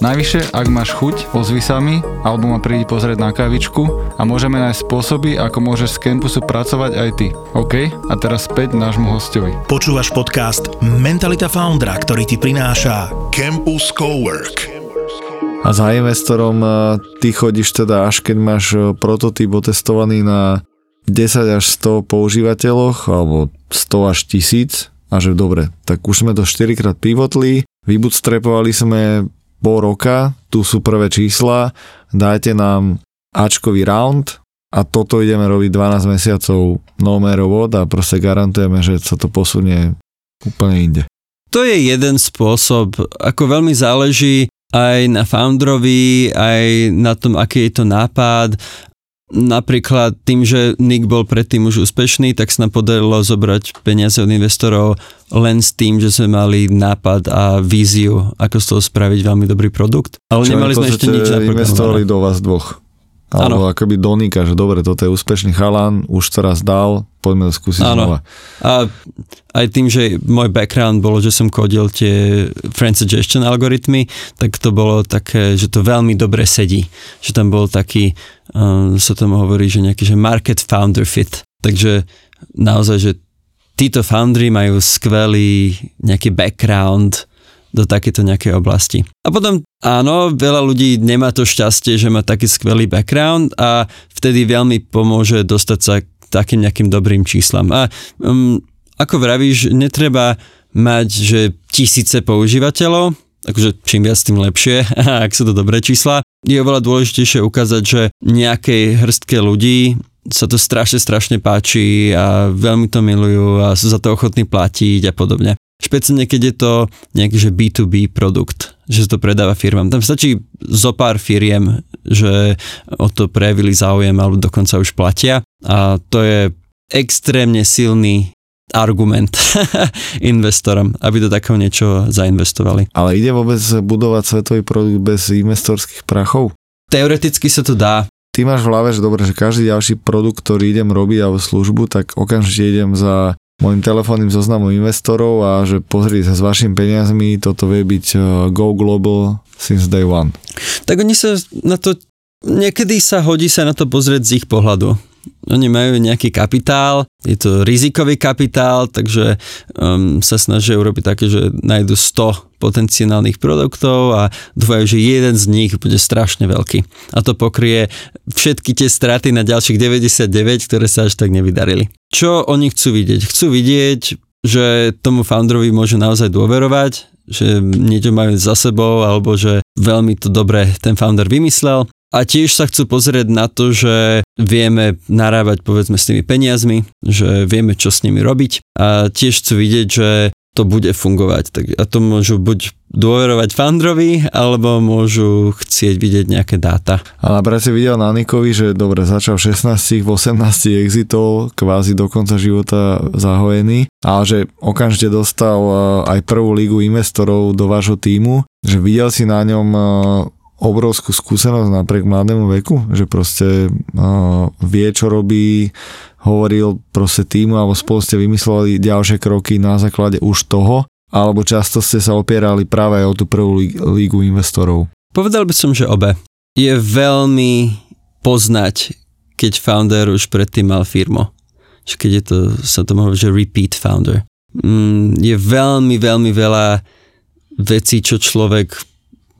Najvyššie, ak máš chuť, ozvi sa mi alebo ma prídi pozrieť na kávičku a môžeme nájsť spôsoby, ako môžeš z campusu pracovať aj ty. OK? A teraz späť nášmu hostovi. Počúvaš podcast Mentalita Foundra, ktorý ti prináša Campus Cowork. A za investorom e, ty chodíš teda až keď máš e, prototyp otestovaný na 10 až 100 používateľoch alebo 100 až 1000 a že dobre, tak už sme to 4 krát pivotli, vybootstrapovali sme pol roka, tu sú prvé čísla, dajte nám Ačkový round a toto ideme robiť 12 mesiacov no what a proste garantujeme, že sa to posunie úplne inde. To je jeden spôsob, ako veľmi záleží aj na founderovi, aj na tom, aký je to nápad. Napríklad tým, že Nick bol predtým už úspešný, tak sa nám podarilo zobrať peniaze od investorov len s tým, že sme mali nápad a víziu, ako z toho spraviť veľmi dobrý produkt. Ale Čo nemali sme ešte nič investovali do vás dvoch. Alebo ano. akoby Donika, že dobre, toto je úspešný chalan, už to raz dal, poďme to skúsiť ano. znova. A aj tým, že môj background bolo, že som kodil tie friend suggestion algoritmy, tak to bolo také, že to veľmi dobre sedí. Že tam bol taký, um, sa tomu hovorí, že nejaký že market founder fit. Takže naozaj, že títo foundry majú skvelý nejaký background, do takéto nejakej oblasti. A potom áno, veľa ľudí nemá to šťastie, že má taký skvelý background a vtedy veľmi pomôže dostať sa k takým nejakým dobrým číslam. A um, ako vravíš, netreba mať, že tisíce používateľov, akože čím viac, tým lepšie, ak sú to dobré čísla. Je oveľa dôležitejšie ukázať, že nejakej hrstke ľudí sa to strašne, strašne páči a veľmi to milujú a sú za to ochotní platiť a podobne. Špeciálne, keď je to nejaký že B2B produkt, že sa to predáva firmám. Tam stačí zo pár firiem, že o to prejavili záujem alebo dokonca už platia a to je extrémne silný argument investorom, aby do takého niečo zainvestovali. Ale ide vôbec budovať svetový produkt bez investorských prachov? Teoreticky sa to dá. Ty máš v hlave, že dobre, že každý ďalší produkt, ktorý idem robiť alebo službu, tak okamžite idem za môjim telefónnym zoznamom investorov a že pozrite sa s vašimi peniazmi, toto vie byť uh, Go Global since day one. Tak oni sa na to, niekedy sa hodí sa na to pozrieť z ich pohľadu. Oni majú nejaký kapitál, je to rizikový kapitál, takže um, sa snažia urobiť také, že nájdu 100 potenciálnych produktov a dúfajú, že jeden z nich bude strašne veľký. A to pokrie všetky tie straty na ďalších 99, ktoré sa až tak nevydarili. Čo oni chcú vidieť? Chcú vidieť, že tomu founderovi môžu naozaj dôverovať, že niečo majú za sebou alebo že veľmi to dobre ten founder vymyslel a tiež sa chcú pozrieť na to, že vieme narábať povedzme s tými peniazmi, že vieme čo s nimi robiť a tiež chcú vidieť, že to bude fungovať. Tak, a to môžu buď dôverovať Fandrovi, alebo môžu chcieť vidieť nejaké dáta. A napríklad si videl na Nikovi, že dobre, začal 16, 18 exitov, kvázi do konca života zahojený, ale že okamžite dostal eh, aj prvú lígu investorov do vášho týmu, že videl si na ňom eh, obrovskú skúsenosť napriek mladému veku, že proste uh, vie, čo robí, hovoril proste týmu alebo spolu ste vymysleli ďalšie kroky na základe už toho, alebo často ste sa opierali práve aj o tú prvú lígu investorov? Povedal by som, že obe. Je veľmi poznať, keď founder už predtým mal firmu. Keď je to, sa to hovorí, že repeat founder. Mm, je veľmi, veľmi veľa vecí, čo človek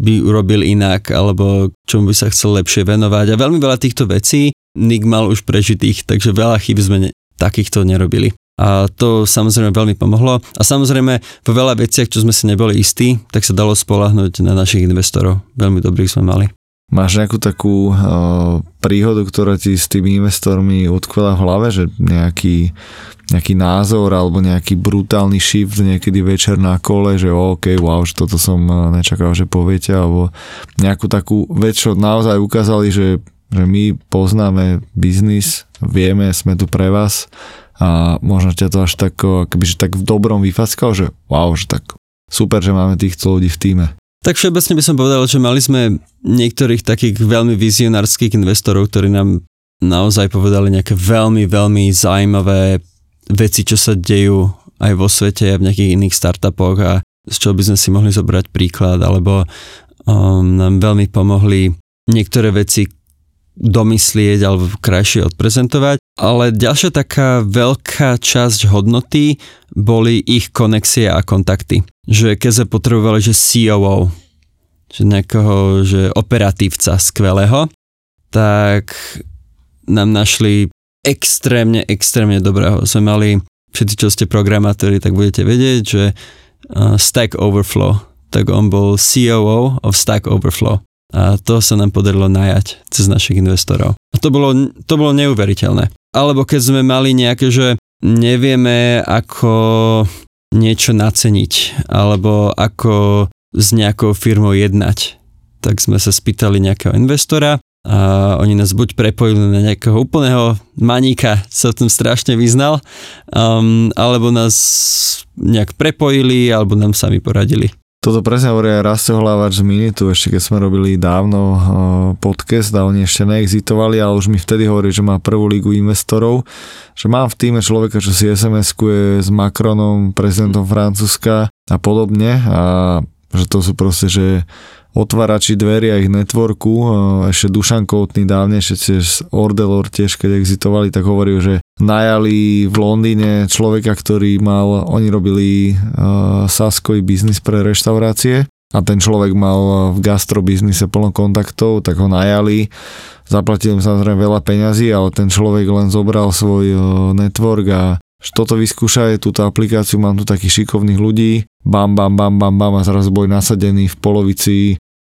by urobil inak, alebo čomu by sa chcel lepšie venovať. A veľmi veľa týchto vecí Nick mal už prežitých, takže veľa chyb sme ne, takýchto nerobili. A to samozrejme veľmi pomohlo. A samozrejme vo veľa veciach, čo sme si neboli istí, tak sa dalo spolahnuť na našich investorov. Veľmi dobrých sme mali. Máš nejakú takú uh, príhodu, ktorá ti s tými investormi utkvela v hlave, že nejaký, nejaký názor alebo nejaký brutálny shift niekedy večer na kole, že OK, wow, že toto som nečakal, že poviete, alebo nejakú takú vec, čo naozaj ukázali, že že my poznáme biznis, vieme, sme tu pre vás a možno ťa to až tak, že tak v dobrom vyfackal, že wow, že tak super, že máme týchto ľudí v týme. Tak všeobecne by som povedal, že mali sme niektorých takých veľmi vizionárskych investorov, ktorí nám naozaj povedali nejaké veľmi, veľmi zaujímavé veci, čo sa dejú aj vo svete a v nejakých iných startupoch a z čoho by sme si mohli zobrať príklad, alebo um, nám veľmi pomohli niektoré veci domyslieť alebo krajšie odprezentovať. Ale ďalšia taká veľká časť hodnoty boli ich konexie a kontakty. Že keď sme potrebovali, že COO, že nejakého že operatívca skvelého, tak nám našli extrémne, extrémne dobrého. Sme mali, všetci, čo ste programátori, tak budete vedieť, že uh, Stack Overflow, tak on bol COO of Stack Overflow. A to sa nám podarilo najať cez našich investorov. A to bolo, to bolo neuveriteľné. Alebo keď sme mali nejaké, že nevieme ako niečo naceniť, alebo ako s nejakou firmou jednať, tak sme sa spýtali nejakého investora a oni nás buď prepojili na nejakého úplného maníka, sa v tom strašne vyznal, um, alebo nás nejak prepojili, alebo nám sami poradili. Toto presne hovorí aj Rasto Hlavač z Minitu, ešte keď sme robili dávno uh, podcast a oni ešte neexitovali, ale už mi vtedy hovorí, že má prvú ligu investorov, že mám v týme človeka, čo si SMS-kuje s Macronom, prezidentom Francúzska a podobne a že to sú proste, že otvárači dverí a ich networku, ešte Dušan Koutný dávnejšie cez Ordelor tiež, keď exitovali, tak hovoril, že najali v Londýne človeka, ktorý mal, oni robili uh, saskový biznis pre reštaurácie. A ten človek mal v gastrobiznise plno kontaktov, tak ho najali, zaplatili im samozrejme veľa peňazí, ale ten človek len zobral svoj uh, network a toto vyskúšaj, túto aplikáciu, mám tu takých šikovných ľudí, bam, bam, bam, bam, bam a zrazu boli nasadení v polovici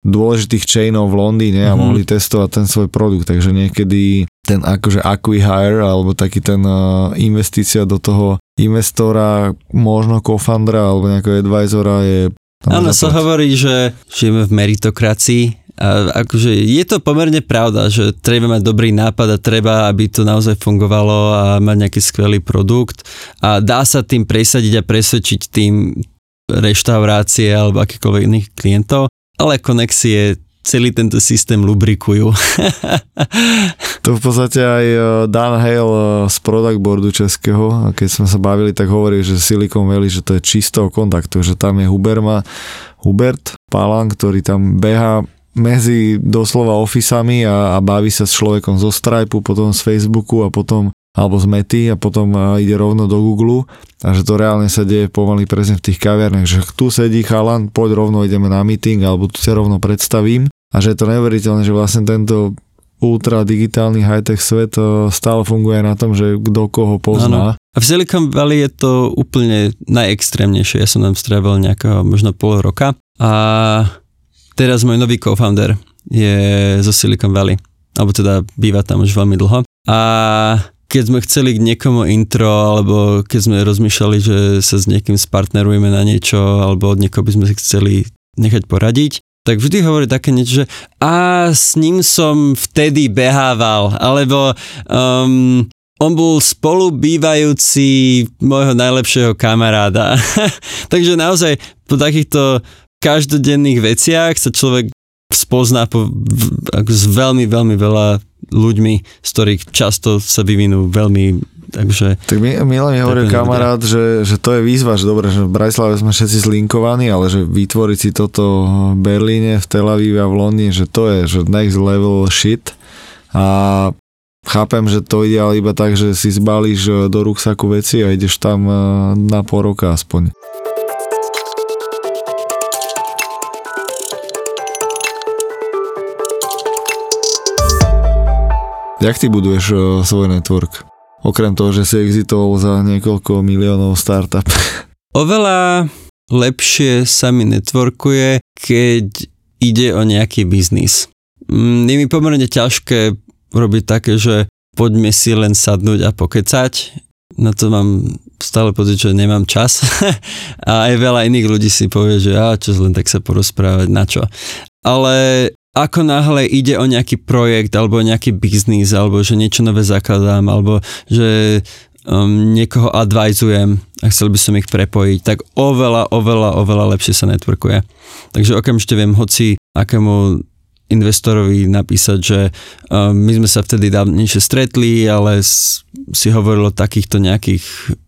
dôležitých chainov v Londýne a mm-hmm. mohli testovať ten svoj produkt, takže niekedy ten akože acquihire alebo taký ten uh, investícia do toho investora, možno co-foundera alebo nejakého advisora je Áno, sa hovorí, že žijeme v meritokracii a akože je to pomerne pravda, že treba mať dobrý nápad a treba, aby to naozaj fungovalo a mať nejaký skvelý produkt a dá sa tým presadiť a presvedčiť tým reštaurácie alebo akýkoľvek iných klientov, ale konexie celý tento systém lubrikujú. to v podstate aj e, Dan Hale e, z product boardu českého, keď sme sa bavili, tak hovorí, že Silicon Valley, že to je čistého kontaktu, že tam je Huberma, Hubert Palan, ktorý tam beha medzi doslova ofisami a, a baví sa s človekom zo Stripe, potom z Facebooku a potom alebo z Mety a potom ide rovno do Google a že to reálne sa deje pomaly presne v tých kaviarniach, že tu sedí chalan, poď rovno ideme na meeting alebo tu sa rovno predstavím a že je to neuveriteľné, že vlastne tento ultra digitálny high-tech svet stále funguje na tom, že kto koho pozná. Ano. A v Silicon Valley je to úplne najextrémnejšie. Ja som tam strávil nejakého možno pol roka a teraz môj nový co-founder je zo Silicon Valley. Alebo teda býva tam už veľmi dlho. A keď sme chceli k niekomu intro, alebo keď sme rozmýšľali, že sa s niekým spartnerujeme na niečo, alebo od niekoho by sme si chceli nechať poradiť, tak vždy hovorí také niečo, že a s ním som vtedy behával, alebo um, on bol spolubývajúci môjho najlepšieho kamaráda. Takže naozaj po takýchto každodenných veciach sa človek spozná po, ako s veľmi, veľmi veľa ľuďmi, z ktorých často sa vyvinú veľmi Takže, tak mi, Milan mi hovoril kamarát, že, že to je výzva, že dobre, že v Bratislave sme všetci zlinkovaní, ale že vytvoriť si toto v Berlíne, v Tel Avive a v Londýne, že to je že next level shit. A chápem, že to ide ale iba tak, že si zbalíš do ruksaku veci a ideš tam eh, na pol roka aspoň. Jak ty buduješ eh, svoj network? Okrem toho, že si exitoval za niekoľko miliónov startup. Oveľa lepšie sa mi networkuje, keď ide o nejaký biznis. Mm, je mi pomerne ťažké robiť také, že poďme si len sadnúť a pokecať. Na to mám stále pocit, že nemám čas. a aj veľa iných ľudí si povie, že a čo len tak sa porozprávať, na čo. Ale ako náhle ide o nejaký projekt alebo nejaký biznis alebo že niečo nové zakladám alebo že um, niekoho advizujem a chcel by som ich prepojiť, tak oveľa, oveľa, oveľa lepšie sa networkuje. Takže okamžite viem hoci akému investorovi napísať, že um, my sme sa vtedy dávnejšie stretli, ale si hovoril o takýchto nejakých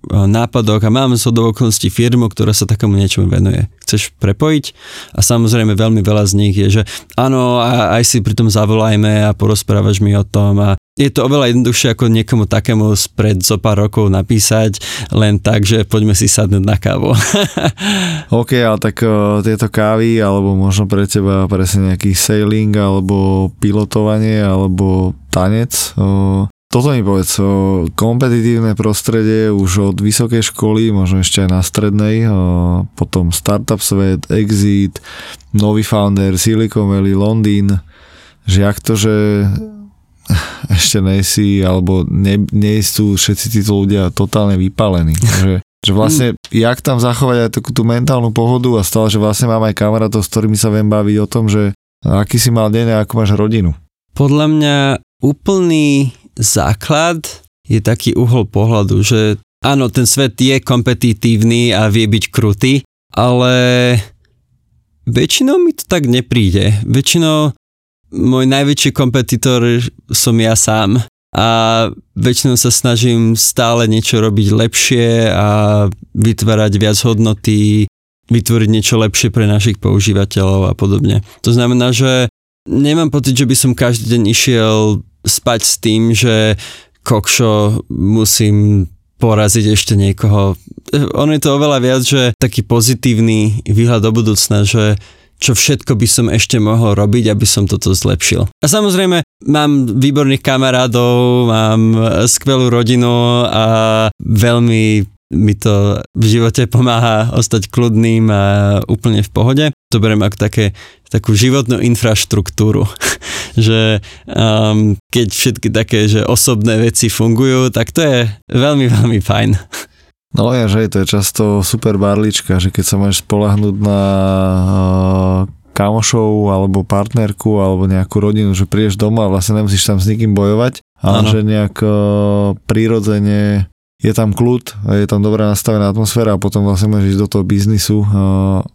uh, nápadoch a máme so do okolností firmu, ktorá sa takému niečomu venuje. Chceš prepojiť? A samozrejme veľmi veľa z nich je, že áno, aj si pri tom zavolajme a porozprávaš mi o tom a je to oveľa jednoduchšie ako niekomu takému spred zo pár rokov napísať len tak, že poďme si sadnúť na kávu. OK, ale tak uh, tieto kávy, alebo možno pre teba presne nejaký sailing, alebo pilotovanie, alebo tanec, uh, toto mi povedz, kompetitívne prostredie už od vysokej školy, možno ešte aj na strednej, potom startup svet, exit, nový founder, Silicon Valley, Londýn, že jak to, že ešte nejsi, alebo ne, nie sú všetci títo ľudia totálne vypálení. že, že vlastne, jak tam zachovať aj takú tú mentálnu pohodu a stále, že vlastne mám aj kamarátov, s ktorými sa viem baviť o tom, že aký si mal deň a ako máš rodinu. Podľa mňa úplný základ je taký uhol pohľadu, že áno, ten svet je kompetitívny a vie byť krutý, ale väčšinou mi to tak nepríde. Väčšinou môj najväčší kompetitor som ja sám a väčšinou sa snažím stále niečo robiť lepšie a vytvárať viac hodnoty, vytvoriť niečo lepšie pre našich používateľov a podobne. To znamená, že nemám pocit, že by som každý deň išiel spať s tým, že kokšo musím poraziť ešte niekoho. Ono je to oveľa viac, že taký pozitívny výhľad do budúcna, že čo všetko by som ešte mohol robiť, aby som toto zlepšil. A samozrejme, mám výborných kamarádov, mám skvelú rodinu a veľmi mi to v živote pomáha ostať kľudným a úplne v pohode. To beriem ako také, takú životnú infraštruktúru, že um, keď všetky také, že osobné veci fungujú, tak to je veľmi, veľmi fajn. No ja, že to je často super barlička, že keď sa môžeš spolahnúť na uh, kamošov alebo partnerku alebo nejakú rodinu, že prídeš doma a vlastne nemusíš tam s nikým bojovať, ale ano. že nejak uh, prirodzene je tam kľud, je tam dobrá nastavená atmosféra a potom vlastne môžeš ísť do toho biznisu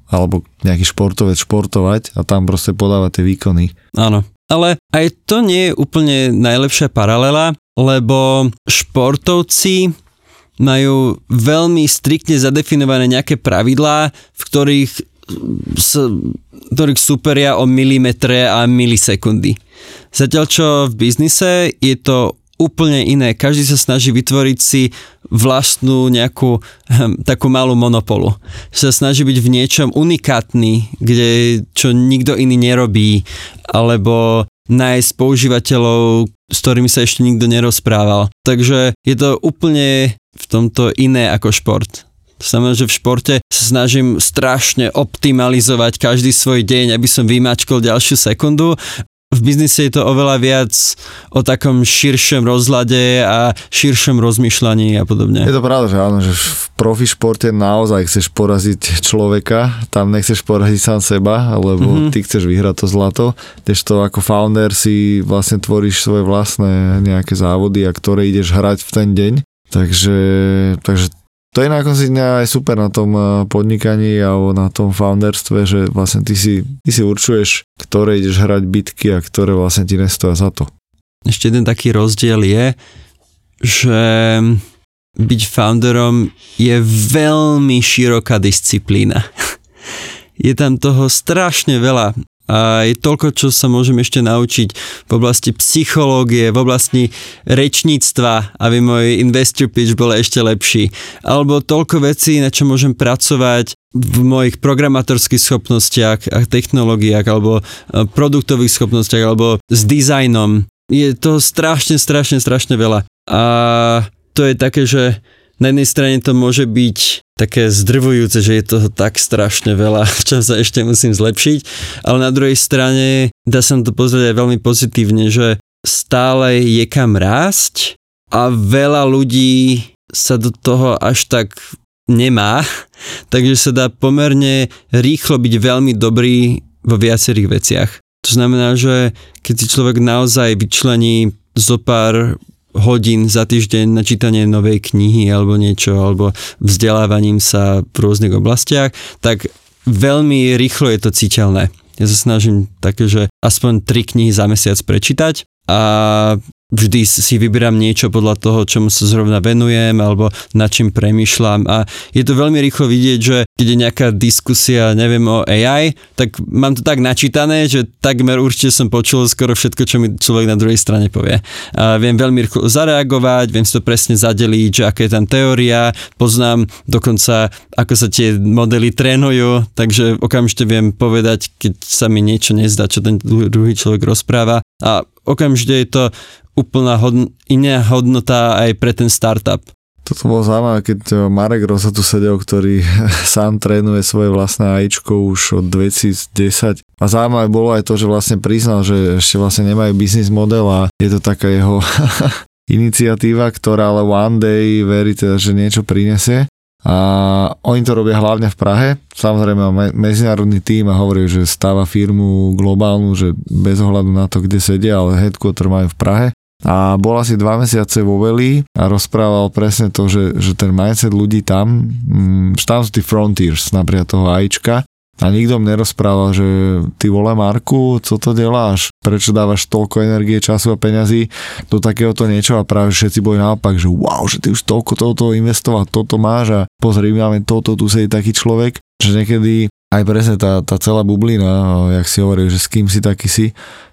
alebo nejaký športovec športovať a tam proste podávať tie výkony. Áno, ale aj to nie je úplne najlepšia paralela, lebo športovci majú veľmi striktne zadefinované nejaké pravidlá, v ktorých, s, ktorých superia o milimetre a milisekundy. Zatiaľ čo v biznise je to úplne iné. Každý sa snaží vytvoriť si vlastnú nejakú hm, takú malú monopolu. Sa snaží byť v niečom unikátny, kde čo nikto iný nerobí, alebo nájsť používateľov, s ktorými sa ešte nikto nerozprával. Takže je to úplne v tomto iné ako šport. To znamená, že v športe sa snažím strašne optimalizovať každý svoj deň, aby som vymačkol ďalšiu sekundu. V biznise je to oveľa viac o takom širšom rozhľade a širšom rozmýšľaní a podobne. Je to pravda, že áno, že v profi športe naozaj chceš poraziť človeka, tam nechceš poraziť sám seba, lebo mm-hmm. ty chceš vyhrať to zlato, to ako founder si vlastne tvoríš svoje vlastné nejaké závody a ktoré ideš hrať v ten deň Takže, takže to je na konci dňa aj super na tom eh, podnikaní alebo na tom founderstve, že vlastne ty si, ty si určuješ, ktoré ideš hrať bitky a ktoré vlastne ti nestoja za to. Ešte jeden taký rozdiel je, že byť founderom je veľmi široká disciplína. Je tam toho strašne veľa a je toľko, čo sa môžem ešte naučiť v oblasti psychológie, v oblasti rečníctva, aby môj investor pitch bol ešte lepší. Alebo toľko vecí, na čo môžem pracovať v mojich programátorských schopnostiach a technológiách, alebo e, produktových schopnostiach, alebo s dizajnom. Je to strašne, strašne, strašne veľa. A to je také, že na jednej strane to môže byť také zdrvujúce, že je toho tak strašne veľa, čo sa ešte musím zlepšiť, ale na druhej strane dá sa to pozrieť aj veľmi pozitívne, že stále je kam rásť a veľa ľudí sa do toho až tak nemá, takže sa dá pomerne rýchlo byť veľmi dobrý vo viacerých veciach. To znamená, že keď si človek naozaj vyčlení zo pár hodín za týždeň na čítanie novej knihy alebo niečo, alebo vzdelávaním sa v rôznych oblastiach, tak veľmi rýchlo je to citeľné. Ja sa snažím také, že aspoň tri knihy za mesiac prečítať a vždy si vyberám niečo podľa toho, čomu sa zrovna venujem alebo nad čím premyšľam a je to veľmi rýchlo vidieť, že keď je nejaká diskusia, neviem, o AI, tak mám to tak načítané, že takmer určite som počul skoro všetko, čo mi človek na druhej strane povie. A viem veľmi rýchlo zareagovať, viem si to presne zadeliť, že aká je tam teória, poznám dokonca, ako sa tie modely trénujú, takže okamžite viem povedať, keď sa mi niečo nezdá, čo ten druhý človek rozpráva a okamžite je to úplná hodn- iná hodnota aj pre ten startup. Toto bolo zaujímavé, keď e, Marek Rosa tu sedel, ktorý sám trénuje svoje vlastné AIčko už od 2010. A zaujímavé bolo aj to, že vlastne priznal, že ešte vlastne nemajú biznis model a je to taká jeho iniciatíva, ktorá ale one day verí teda, že niečo prinesie. A oni to robia hlavne v Prahe. Samozrejme má medzinárodný tým a hovorí, že stáva firmu globálnu, že bez ohľadu na to, kde sedia, ale headquarter majú v Prahe a bol asi dva mesiace vo Veli a rozprával presne to, že, že ten mindset ľudí tam, mm, tam sú tí frontiers, napríklad toho AIčka a nikto mi nerozprával, že ty vole Marku, co to deláš? Prečo dávaš toľko energie, času a peňazí do takéhoto niečo a práve všetci boli naopak, že wow, že ty už toľko toto investoval, toto máš a pozri, máme toto, tu sedí taký človek, že niekedy aj presne tá, tá celá bublina, jak si hovoril, že s kým si taký si,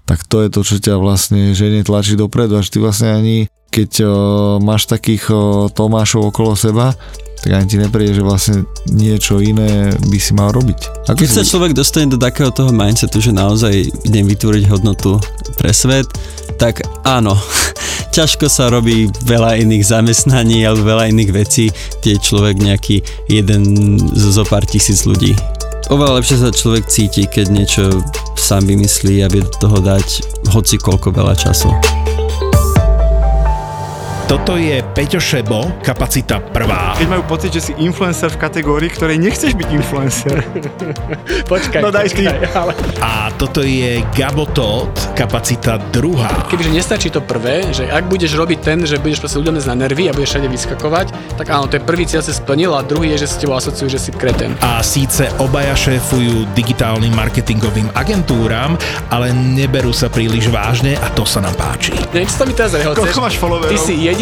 tak to je to, čo ťa vlastne ženie tlačí dopredu, až ty vlastne ani keď o, máš takých o, Tomášov okolo seba, tak ani ti nepríde, že vlastne niečo iné by si mal robiť. Ako keď sa človek dostane do takého toho mindsetu, že naozaj idem vytvoriť hodnotu pre svet, tak áno, ťažko sa robí veľa iných zamestnaní alebo veľa iných vecí, kde je človek nejaký jeden zo pár tisíc ľudí. Oveľa lepšie sa človek cíti, keď niečo sám vymyslí a vie do toho dať hoci koľko veľa času. Toto je Peťo Šebo, kapacita prvá. Keď majú pocit, že si influencer v kategórii, ktorej nechceš byť influencer. počkaj, no daj počkaj, ale... A toto je Gabo Todd, kapacita druhá. Kebyže nestačí to prvé, že ak budeš robiť ten, že budeš proste ľuďom na nervy a budeš všade vyskakovať, tak áno, to je prvý cieľ sa splnil a druhý je, že s tebou asociujú, že si kreten. A síce obaja šéfujú digitálnym marketingovým agentúram, ale neberú sa príliš vážne a to sa nám páči. Nech sa mi teraz Koľko máš followerov? Ty si jediný,